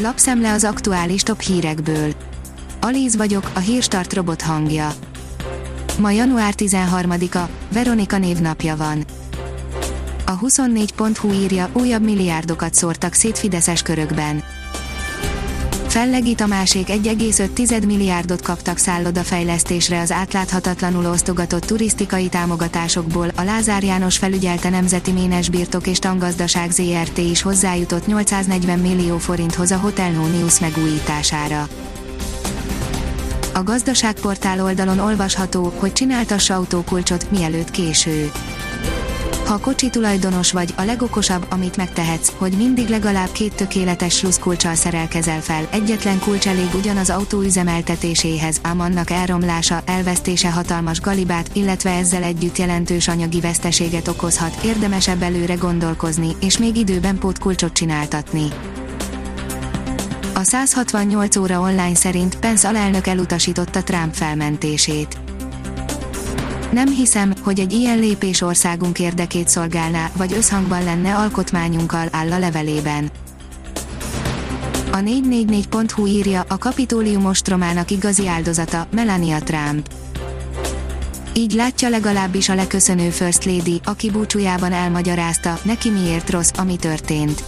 Lapszemle az aktuális top hírekből. Alíz vagyok, a hírstart robot hangja. Ma január 13-a, Veronika névnapja van. A 24.hu írja, újabb milliárdokat szórtak szét Fideszes körökben. Fellegi Tamásék 1,5 milliárdot kaptak szállodafejlesztésre az átláthatatlanul osztogatott turisztikai támogatásokból, a Lázár János felügyelte Nemzeti Ménes Birtok és Tangazdaság ZRT is hozzájutott 840 millió forinthoz a Hotel No News megújítására. A gazdaságportál oldalon olvasható, hogy csináltassa autókulcsot, mielőtt késő. Ha kocsi tulajdonos vagy, a legokosabb, amit megtehetsz, hogy mindig legalább két tökéletes sluszkulcsal szerelkezel fel. Egyetlen kulcs elég ugyanaz autó üzemeltetéséhez, ám annak elromlása, elvesztése hatalmas galibát, illetve ezzel együtt jelentős anyagi veszteséget okozhat. Érdemesebb előre gondolkozni, és még időben pótkulcsot csináltatni. A 168 óra online szerint Pence alelnök elutasította Trump felmentését. Nem hiszem, hogy egy ilyen lépés országunk érdekét szolgálná, vagy összhangban lenne alkotmányunkkal, áll a levelében. A 444.hu írja, a kapitólium ostromának igazi áldozata, Melania Trump. Így látja legalábbis a leköszönő First Lady, aki búcsújában elmagyarázta, neki miért rossz, ami történt.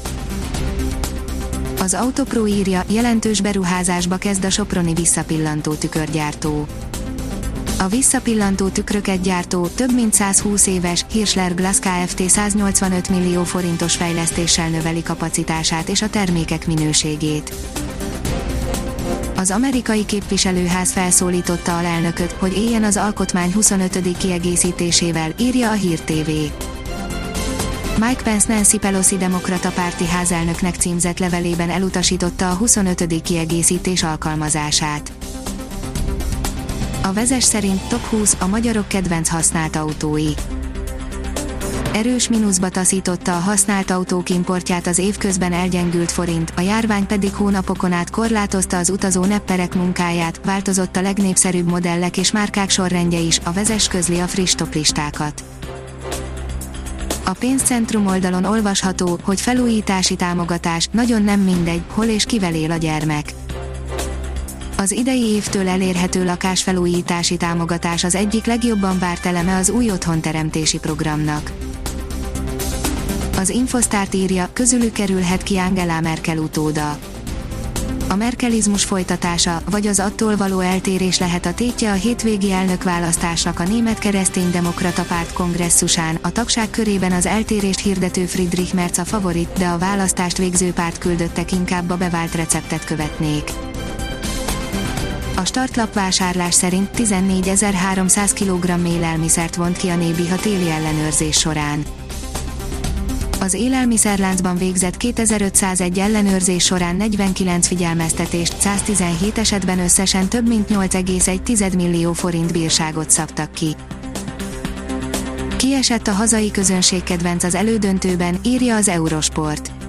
Az Autopro írja, jelentős beruházásba kezd a Soproni visszapillantó tükörgyártó. A visszapillantó tükröket gyártó, több mint 120 éves Hirschler Glass Kft. 185 millió forintos fejlesztéssel növeli kapacitását és a termékek minőségét. Az amerikai képviselőház felszólította a elnököt, hogy éljen az alkotmány 25. kiegészítésével, írja a Hír TV. Mike Pence Nancy Pelosi demokrata párti házelnöknek címzett levelében elutasította a 25. kiegészítés alkalmazását. A vezes szerint top 20 a magyarok kedvenc használt autói. Erős mínuszba taszította a használt autók importját az évközben elgyengült forint, a járvány pedig hónapokon át korlátozta az utazó nepperek munkáját, változott a legnépszerűbb modellek és márkák sorrendje is, a vezes közli a friss toplistákat. A pénzcentrum oldalon olvasható, hogy felújítási támogatás, nagyon nem mindegy, hol és kivel él a gyermek. Az idei évtől elérhető lakásfelújítási támogatás az egyik legjobban várt eleme az új otthonteremtési programnak. Az Infosztárt írja, közülük kerülhet ki Angela Merkel utóda. A merkelizmus folytatása, vagy az attól való eltérés lehet a tétje a hétvégi elnökválasztásnak a német kereszténydemokrata párt kongresszusán, a tagság körében az eltérést hirdető Friedrich Merz a favorit, de a választást végző párt küldöttek inkább a bevált receptet követnék. A startlap vásárlás szerint 14.300 kg élelmiszert vont ki a Nébiha téli ellenőrzés során. Az élelmiszerláncban végzett 2501 ellenőrzés során 49 figyelmeztetést, 117 esetben összesen több mint 8,1 millió forint bírságot szabtak ki. Kiesett a hazai közönség kedvenc az elődöntőben, írja az Eurosport.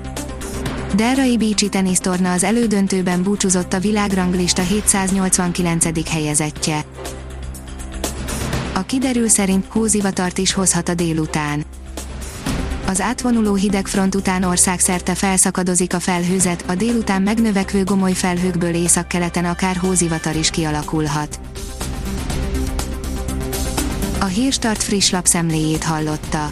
Delrai Beachy tenisztorna az elődöntőben búcsúzott a világranglista 789. helyezettje. A kiderül szerint hózivatart is hozhat a délután. Az átvonuló hidegfront után országszerte felszakadozik a felhőzet, a délután megnövekvő gomoly felhőkből északkeleten akár hózivatar is kialakulhat. A Hírstart friss lapszemléjét hallotta.